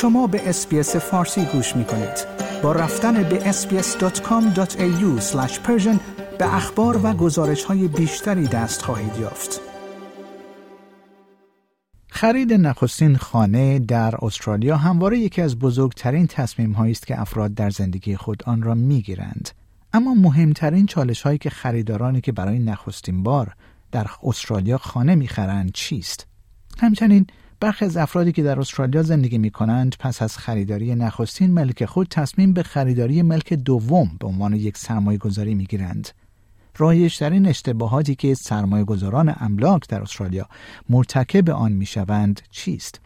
شما به اسپیس فارسی گوش می کنید. با رفتن به sbs.com.au به اخبار و گزارش های بیشتری دست خواهید یافت. خرید نخستین خانه در استرالیا همواره یکی از بزرگترین تصمیم است که افراد در زندگی خود آن را می گیرند. اما مهمترین چالش هایی که خریدارانی که برای نخستین بار در استرالیا خانه می‌خرند چیست؟ همچنین برخی از افرادی که در استرالیا زندگی می کنند پس از خریداری نخستین ملک خود تصمیم به خریداری ملک دوم به عنوان یک سرمایه گذاری می گیرند. رایشترین اشتباهاتی که سرمایه گذاران املاک در استرالیا مرتکب آن می شوند چیست؟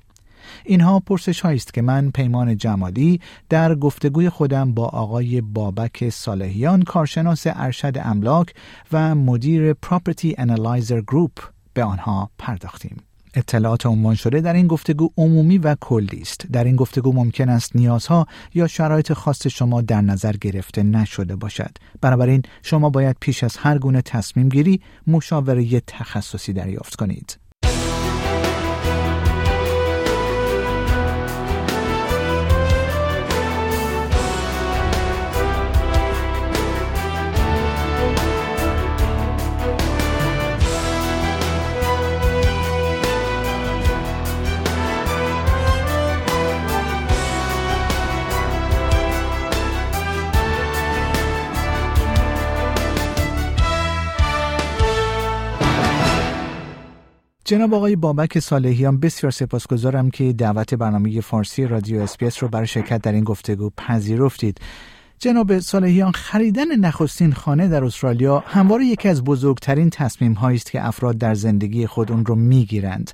اینها پرسش است که من پیمان جمالی در گفتگوی خودم با آقای بابک صالحیان کارشناس ارشد املاک و مدیر پراپرتی انالایزر گروپ به آنها پرداختیم. اطلاعات عنوان شده در این گفتگو عمومی و کلی است. در این گفتگو ممکن است نیازها یا شرایط خاص شما در نظر گرفته نشده باشد. بنابراین شما باید پیش از هر گونه تصمیم گیری مشاوره تخصصی دریافت کنید. جناب آقای بابک صالحیان بسیار سپاسگزارم که دعوت برنامه فارسی رادیو اسپیس رو برای شرکت در این گفتگو پذیرفتید. جناب صالحیان خریدن نخستین خانه در استرالیا همواره یکی از بزرگترین تصمیم هایی است که افراد در زندگی خود اون رو می‌گیرند.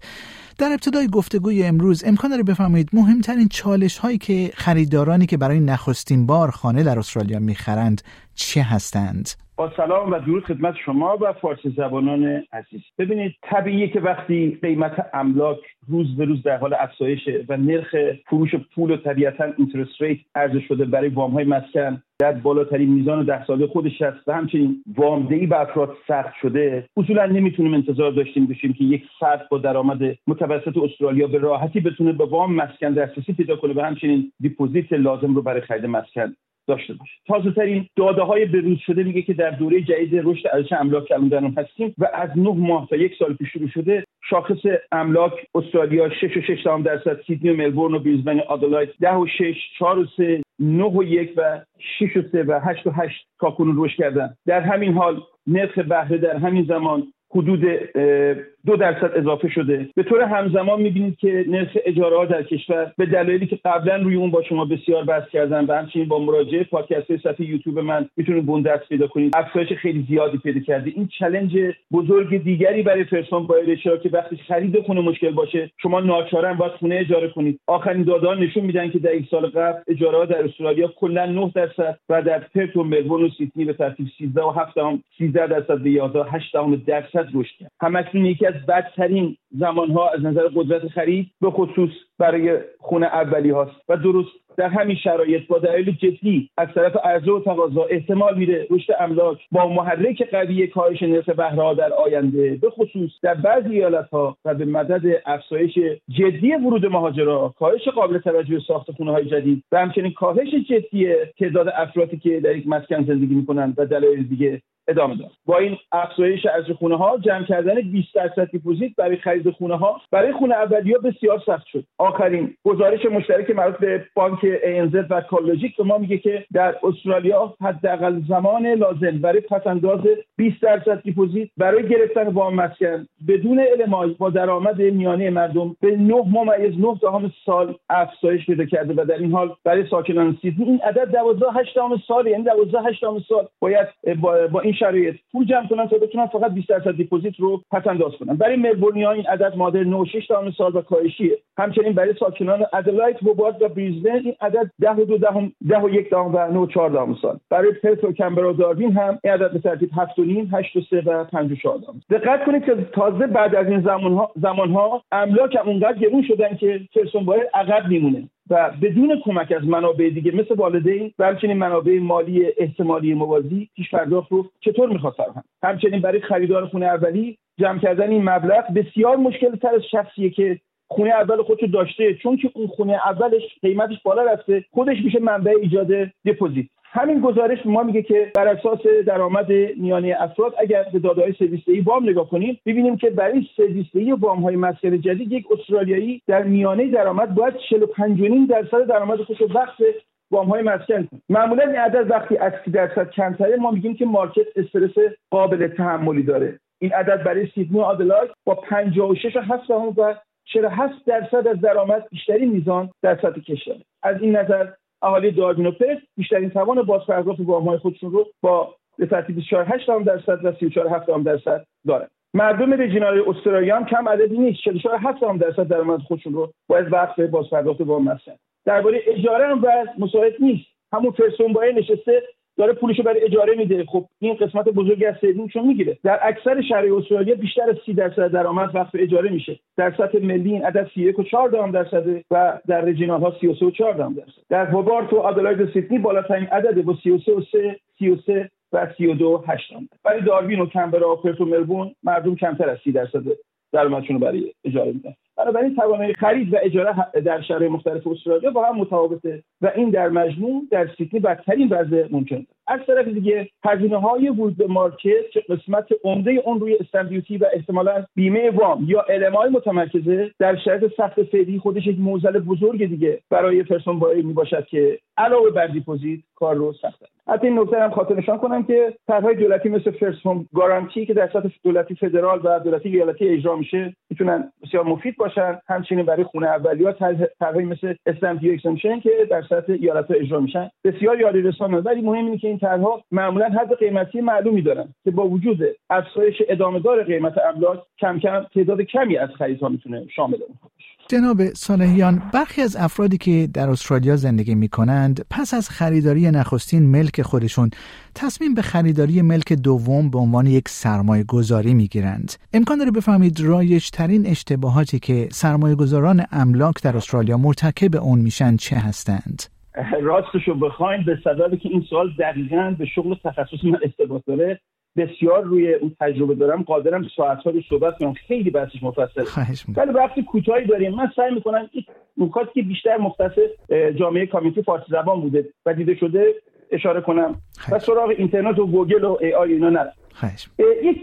در ابتدای گفتگوی امروز امکان داره بفرمایید مهمترین چالش هایی که خریدارانی که برای نخستین بار خانه در استرالیا می‌خرند چه هستند؟ با سلام و درود خدمت شما و فارسی زبانان عزیز. ببینید طبیعیه که وقتی قیمت املاک روز به روز در حال افزایش و نرخ فروش پول و طبیعتا interest rate عرضه شده برای وام های مسکن در بالاترین میزان ده ساله خودش هست و همچنین وامدهی به افراد سخت شده اصولا نمی‌تونیم انتظار داشتیم باشیم که یک فرد با درآمد متوسط استرالیا به راحتی بتونه به وام مسکن دسترسی پیدا کنه و همچنین deposit لازم رو برای خرید مسکن داشته باشه. تازه ترین داده های بروز شده میگه که در دوره جدید رشد ارزش املاک که اون هستیم و از نه ماه تا یک سال پیش شروع شده شاخص املاک استرالیا 6 و 6 درصد سیدنی و ملبورن و بریزبن آدلاید 10 و 6 4 و 3 9 و 1 و 6 و 3 و 8 و 8 تا کنون رشد کردن. در همین حال نرخ بهره در همین زمان حدود دو درصد اضافه شده. به طور همزمان می‌بینید که نرخ اجاره ها در کشور به دلایلی که قبلا روی اون با شما بسیار بحث کردن و همچنین با مراجعه پادکست صفحه یوتیوب من می‌تونید بون دست پیدا کنید. افزایش خیلی زیادی پیدا کرده. این چلنج بزرگ دیگری برای فرسون بایر که وقتی خرید خونه مشکل باشه شما ناچارن باید خونه اجاره کنید. آخرین داده نشون میدن که در یک سال قبل اجاره ها در استرالیا کلا 9 درصد و در پرت و ملبورن و سیدنی به ترتیب 13 و 7 13 درصد به 11 8 درصد رشد کرد. از بدترین زمانها از نظر قدرت خرید به خصوص برای خونه اولی هاست و درست در همین شرایط با دلایل جدی از طرف عرضه و تقاضا احتمال میره رشد املاک با محرک قوی کاهش نرخ بهره در آینده به خصوص در بعضی ایالت ها و به مدد افزایش جدی ورود مهاجرا کاهش قابل توجه ساخت خونه های جدید و همچنین کاهش جدی تعداد افرادی که در یک مسکن زندگی می‌کنند و دلایل دیگه ادامه داد با این افزایش ارز خونه ها جمع کردن 20 درصد deposit برای خرید خونه ها برای خونه اولیه بسیار سخت شد. آخرین گزارش مشترک مربوط به بانک ANZ و CoreLogic به ما میگه که در استرالیا حداقل زمان لازم برای پسنداز 20 درصد deposit برای گرفتن وام مسکن بدون علمای با درآمد میانه مردم به 9 ممیز 9 دهم سال افزایش پیدا کرده و در این حال برای ساکنان سیدنی این عدد 12 8 سال یعنی 12 8 سال باید با, با این شرایط پول جمع کنن تا بتونن فقط 20 درصد deposit رو پس انداز کنن. برای ملبورنیا این عدد معادل 96 تا سال و کاهشیه. همچنین برای ساکنان آدلاید هوبارت و بریزبن این عدد 10 و 2 دهم 10 و 1 دهم و 9 و 4 دهم سال. برای پرت و کنبرا داروین هم این عدد به ترتیب 7 و نیم 8 و 3 و 5 و 4 دهم. دقت کنید که تازه بعد از این زمان ها املاک هم اونقدر گرون شدن که first home buyer عقب میمونه و بدون کمک از منابع دیگه مثل والدین و همچنین منابع مالی احتمالی موازی پیش پرداخت رو چطور می‌خواد فراهم. همچنین برای خریدار خونه اولی جمع کردن این مبلغ بسیار مشکل تر از شخصیه که خونه اول خودشو داشته چون که اون خونه اولش قیمتش بالا رفته خودش میشه منبع ایجاد دپوزیت. همین گزارش ما میگه که بر اساس درآمد میانه افراد اگر به دادههای سرویسدهی وام نگاه کنیم ببینیم که برای سرویسدهی وام های مسکن جدید یک استرالیایی در میانه درآمد باید 45 درصد درآمد خودش وقت وام های مسکن معمولا این عدد وقتی از 30 درصد کمتره ما میگیم که مارکت استرس قابل تحملی داره. این عدد برای سیدنی و آدلاید با 56 و 7 و 47 درصد از درآمد بیشترین میزان در سطح کشور. از این نظر اهالی پرت بیشترین توان بازپرداخت وامهای خودشون رو با به ترتیب 24 درصد و 34 7 درصد دارن مردم regional استرالیا هم کم عددی نیست. 44 7 درصد درآمد خودشون رو باید وقت بازپرداخت وام هستن درباره اجاره هم وضع مساعد نیست. همون first home buyer نشسته داره پولشو برای اجاره میده. خب این قسمت بزرگی از saving شون می‌گیره. در اکثر شهرهای استرالیا بیشتر از 30 درصد درآمد وقت اجاره میشه. در سطح ملی این عدد 31 و 4 درصد و در regional ها 33 و 4 درصد. در هوبارت و آدلاید سیدنی بالاترین عدد با 33 و 3 33 و 32 8 ولی داروین و کنبرا و پرت و ملبورن مردم کمتر از 30 درصد درآمدشون رو برای اجاره میدن. بنابراین توانایی خرید و اجاره در شهرهای مختلف استرالیا با هم متفاوته و این در مجموع در سیدنی بدترین وضع ممکن از طرف دیگه هزینه های ورود به market که قسمت عمده اون روی stamp duty و احتمالا بیمه وام یا های متمرکزه در شرایط سخت فعلی خودش یک معضل بزرگ دیگه برای first home buyer می که علاوه بر deposit کار رو سخت حتی این نکته هم خاطر نشان کنم که طرحهای دولتی مثل First Guarantee که در سطح دولتی فدرال و دولتی ایالتی اجرا میشه می‌تونن بسیار مفید باشن. همچنین برای خونه اولی ها طرحهایی مثل stamp duty exemption که در سطح ایالت ها اجرا میشن. بسیار یاری رسانه ولی مهم اینه که این طرحها معمولا حد قیمتی معلومی دارن که با وجود افزایش ادامهدار قیمت املاک کم کم تعداد کمی از خریدها می‌تونه شامل جناب صالحیان برخی از افرادی که در استرالیا زندگی می کنند پس از خریداری نخستین ملک خودشون تصمیم به خریداری ملک دوم به عنوان یک سرمایه گذاری می گیرند. امکان داره بفهمید رایج ترین اشتباهاتی که سرمایه گذاران املاک در استرالیا مرتکب اون میشن چه هستند؟ راستش رو بخواین به صدابی که این سوال دقیقا به شغل تخصص من ارتباط داره بسیار روی اون تجربه دارم قادرم ساعت‌ها رو صحبت کنم. خیلی بحثش مفصل ولی وقتی کوتاهی داریم من سعی می‌کنم این نکاتی که بیشتر مختص جامعه community فارسی زبان بوده و دیده شده اشاره کنم. و سراغ اینترنت و گوگل و AI اینا نرم.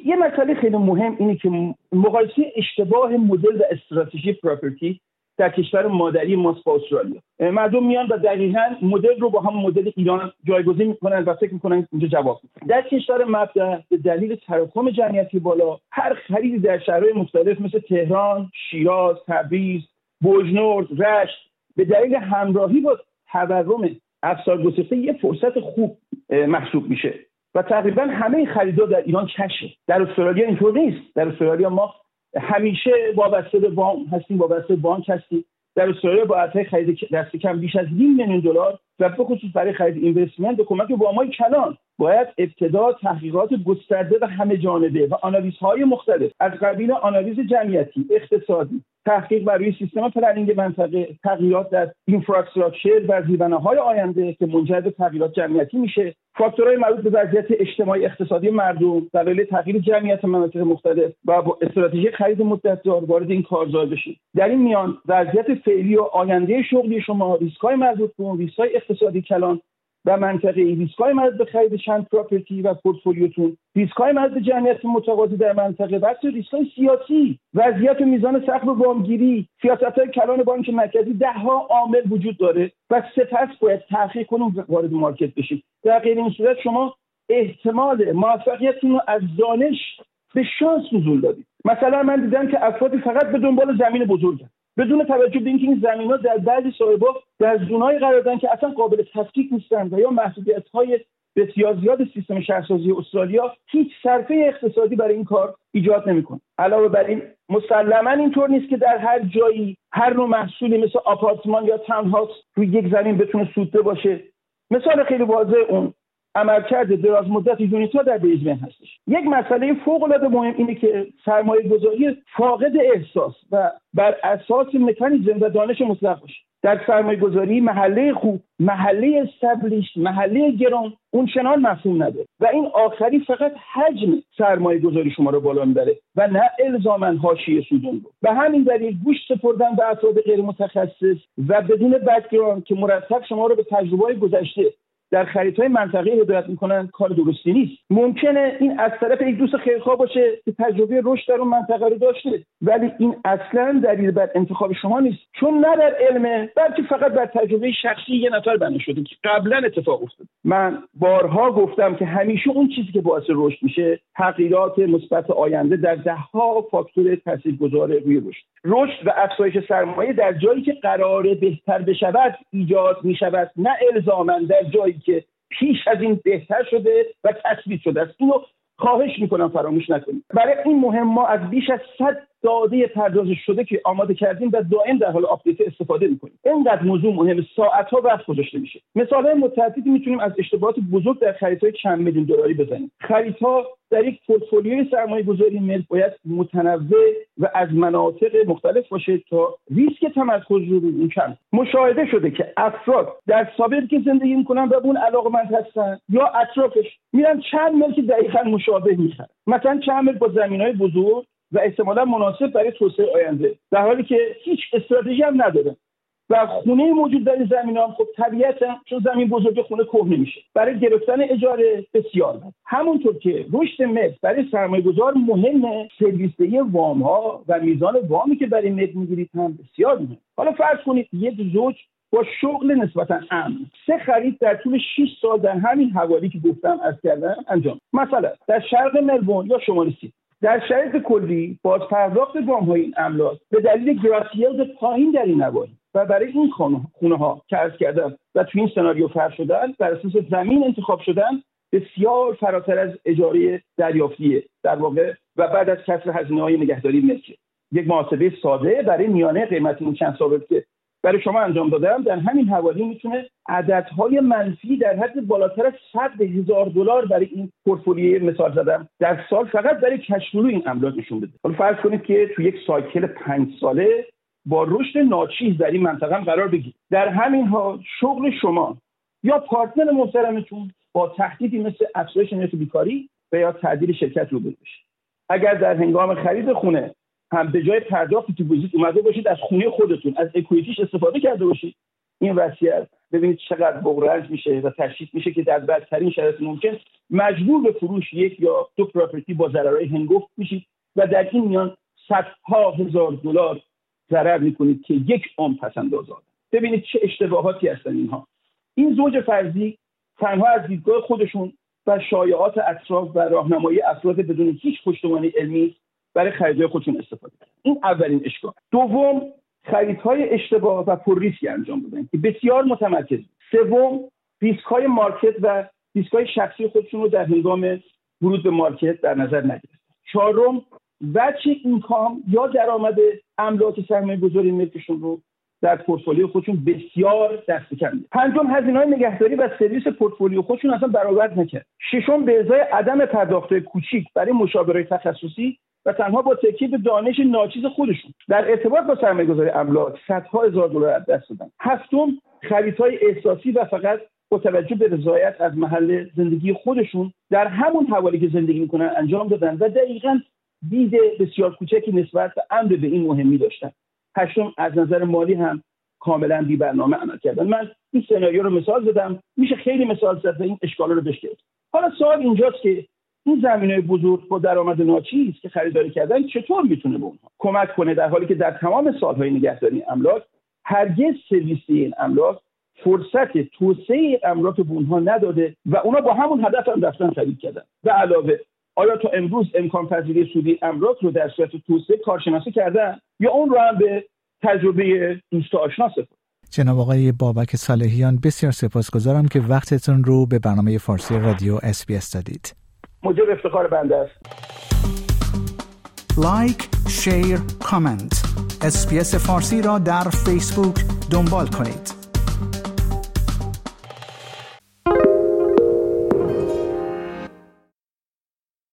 یه مسئله خیلی مهم اینه که مقایسه اشتباه مدل و استراتژی property در کشور مادری ماست با استرالیا. مردم میان و دقیقا مدل رو با هم مدل ایران جایگزین می‌کنن و فکر می‌کنن اینجا جواب در کشور مبدا به دلیل تراکم جمعیتی بالا هر خریدی در شهرهای مختلف مثل تهران شیراز تبریز بوجنورد رشت به دلیل همراهی با تورم افسار گسسته یه فرصت خوب محسوب میشه. و تقریبا همه خریدها در ایران cash ه. در استرالیا اینطور نیست. در استرالیا ما همیشه وابسته به وام هستیم وابسته به بانک هستیم. در استرالیا با خرید دست کم بیش از نیم میلیون دلار و به خصوص برای خرید investment به کمک وامای کلان. باید ابتدا تحقیقات گسترده و همه جانبه و آنالیزهای مختلف از قبیل آنالیز جمعیتی اقتصادی تحقیق بر روی سیستم planning منطقه تغییرات در infrastructure و زیربناهای آینده که منجر به تغییرات جمعیتی میشه. فاکتورهای مربوط به وضعیت اجتماعی اقتصادی مردم دلایل تغییر جمعیت مناطق مختلف و با استراتژی خرید مدتدار وارد این کارزار بشید در این میان وضعیت فعلی و آینده شغلی شما ریسکهای مربوط به اون ریسکهای اقتصادی کلان و منطقه ای ریسکای مربوط به خرید چند property و پورتفولیوتون. ریسکای مربوط به جمعیت متقاضی در منطقه. بحث ریسکای سیاسی. وضعیت و میزان سقف وامگیری. های کلان بانک مرکزی ده ها عامل وجود داره و سپس باید تحقیق کنیم وارد market بشید در غیر این صورت شما احتمال موفقیتتون رو از دانش به شانس نزول دادید. مثلا من دیدم که افرادی فقط به دنبال زمین بزرگن. بدون توجه به اینکه این زمین ها در بعضی صاحبا در زونایی قرار دارن که اصلا قابل تفکیک نیستن و یا محدودیت های بسیار زیاد سیستم شهرسازی استرالیا هیچ صرفه اقتصادی برای این کار ایجاد نمی‌کنه. علاوه بر این مسلما اینطور نیست که در هر جایی هر نوع محصولی مثل آپارتمان یا تاون هاوس روی یک زمین بتونه سوده باشه. مثال خیلی واضح اون. عملکرد دراز مدت یونیتا در بریزبن هستش. یک مسئله فوق العاده مهم اینه که سرمایه گذاری فاقد احساس و بر اساس مکانیزم و دانش مطلق باشه. در سرمایه گذاری محله خوب محله استبلیش محله گران اون چنان مفهوم نداره. و این آخری فقط حجم سرمایه گذاری شما رو بالا می‌بره و نه الزاما حاشیه سودون رو. به همین دلیل گوش سپردن به افراد غیر متخصص و بدون background که مرتب شما رو به تجربه گذشته در خریدهای منطقه هدایت می‌کنن کار درستی نیست. ممکنه این از طرف یک دوست خیرخواه باشه که تجربه رشد در اون منطقه رو داشته ولی این اصلا دلیل بر انتخاب شما نیست. چون نه بر علمه بلکه فقط بر تجربه شخصی یه نفر بنا شده که قبلا اتفاق افتاد. من بارها گفتم که همیشه اون چیزی که باعث رشد میشه تغییرات مثبت آینده در دهها فاکتور تاثیرگذار روی رشد. رشد و افزایش سرمایه در جایی که قرار بهتر بشود ایجاد می‌شود نه الزاما در جایی که پیش از این بهتر شده و تثبیت شده است. اینو خواهش می‌کنم فراموش نکنید. برای این مهم ما از بیش از صد داده پردازش شده که آماده کردیم و دائم در حال update استفاده می‌کنیم. اینقدر موضوع مهم ساعت ها وقت گذاشته میشه. مثال های متعددی می‌تونیم از اشتباهات بزرگ در خریدهای چند میلیون دلاری بزنیم. خریدها در یک پورتفولیوی سرمایه گذاری ملک باید متنوع و از مناطق مختلف باشه تا ریسک تمرکز رو روی کم. مشاهده شده که افراد در suburb که زندگی می‌کنن و اون علاقمند هستن یا اطرافش میرن چند ملک دقیقا مشابه می‌خرن. مثلا چند ملک با زمین های بزرگ و احتمالا مناسب برای توسعه آینده در حالی که هیچ استراتژی هم نداره و خونه موجود در این زمین ها خب طبیعتا چون زمین بزرگ خونه کوه نمیشه برای گرفتن اجاره بسیار بد. همونطور که رشد مصر برای سرمایه گذار مهمه سرویسدهی وام ها و میزان وامی که برای مد می‌گیرید هم بسیار مهم. حالا فرض کنید یک زوج با شغل نسبتا امن. سه خرید در طول 6 سال در همین حوالی که گفتم از کردم انجام. مثلا در شرق ملبورن یا شمال سیدنی در شرایط کلی باز پرداخت وام های این املاک به دلیل گراسیلد پایین در این نواحی و برای این خونه ها که عرض کردم و تو این سناریو فرض شدن بر اساس زمین انتخاب شدن بسیار فراتر از اجاره دریافتیه در واقع و بعد از کسر هزینه های نگهداری ملکه یک محاسبه ساده برای میانه قیمت این چند ثابت که برای شما انجام دادم در همین حوالی می‌تونه عددهای منفی در حد بالاتر از 100 هزار دلار برای این پورتفولیوی مثال زدم. در سال فقط برای کشفلو این املاک نشون بده. حالا فرض کنید که تو یک سایکل پنج ساله با رشد ناچیز در این منطقه قرار بگیرید. در همین حال شغل شما یا partner محترمتون با تهدیدی مثل افزایش نرخ بیکاری و یا تعدیل شرکت روبرو بشه. اگر در هنگام خرید خونه هم به جای پرداخت deposit اومده باشید از خونه خودتون از equity ش استفاده کرده باشید. این وضعیت ببینید چقدر بغرنج میشه و تشدید میشه که در بدترین شرایط ممکن مجبور به فروش یک یا دو property با ضررهای هنگفت میشید و در این میان صدها هزار دلار ضرر می‌کنید که یک عمر آزاد ببینید چه اشتباهاتی هستن اینها. این زوج فرضی تنها از دیدگاه خودشون و شایعات اطراف و راهنمایی افراد بدون هیچ پشتوانه علمی برای خریدهای خودشون استفاده کرد این اولین اشکال. دوم خریدهای اشتباه و پر انجام دادن که بسیار متمرکز سوم ریسک های مارکت و ریسک های شخصی خودشون رو در هنگام ورود به market در نظر نگرفت چهارم وجه income یا درآمد املاک سرمایه گذاری ملکشون رو در پورتفولیو خودشون بسیار دست کم پنجم هزینه های نگهداری و سرویس پورتفولیو خودشون اصلا برآورد نکرد. ششم به ازای عدم پرداخت کوچیک برای مشاوره تخصصی و تنها با تکیه به دانش ناچیز خودشون. در ارتباط با سرمایه گذاری املاک صدها هزار دلار از دست دادن. هفتم خریدهای احساسی و فقط با توجه به رضایت از محل زندگی خودشون در همون حوالی که زندگی می‌کنن انجام دادن و دقیقا دید بسیار کوچکی نسبت به امر به این مهمی داشتن. هشتم از نظر مالی هم کاملا بی برنامه عمل کردن. من این سناریو رو مثال زدم میشه خیلی مثال زد و این اشکال رو بهش حالا سوال اینجاست که این زمینه بزرگ با درآمد ناچیز که خریداری کردن چطور می‌تونه به اونها کمک کنه؟ در حالی که در تمام سالهای نگهداری املاک هرگز سرویس این املاک فرصت توسعه املاک به اونها نداده و اونا با همون هدف هم رفتن خرید کردن. به علاوه آیا تا امروز امکان پذیری سودی املاک رو در صورت توسعه کارشناسی کردن یا اون رو هم به تجربه دوست آشنا سپرد؟ جناب آقای بابک صالحیان بسیار سپاسگزارم که وقتتون رو به برنامه فارسی رادیو اس دادید. موجب افتخار بنده است. like share comment. SBS فارسی را در فیسبوک دنبال کنید.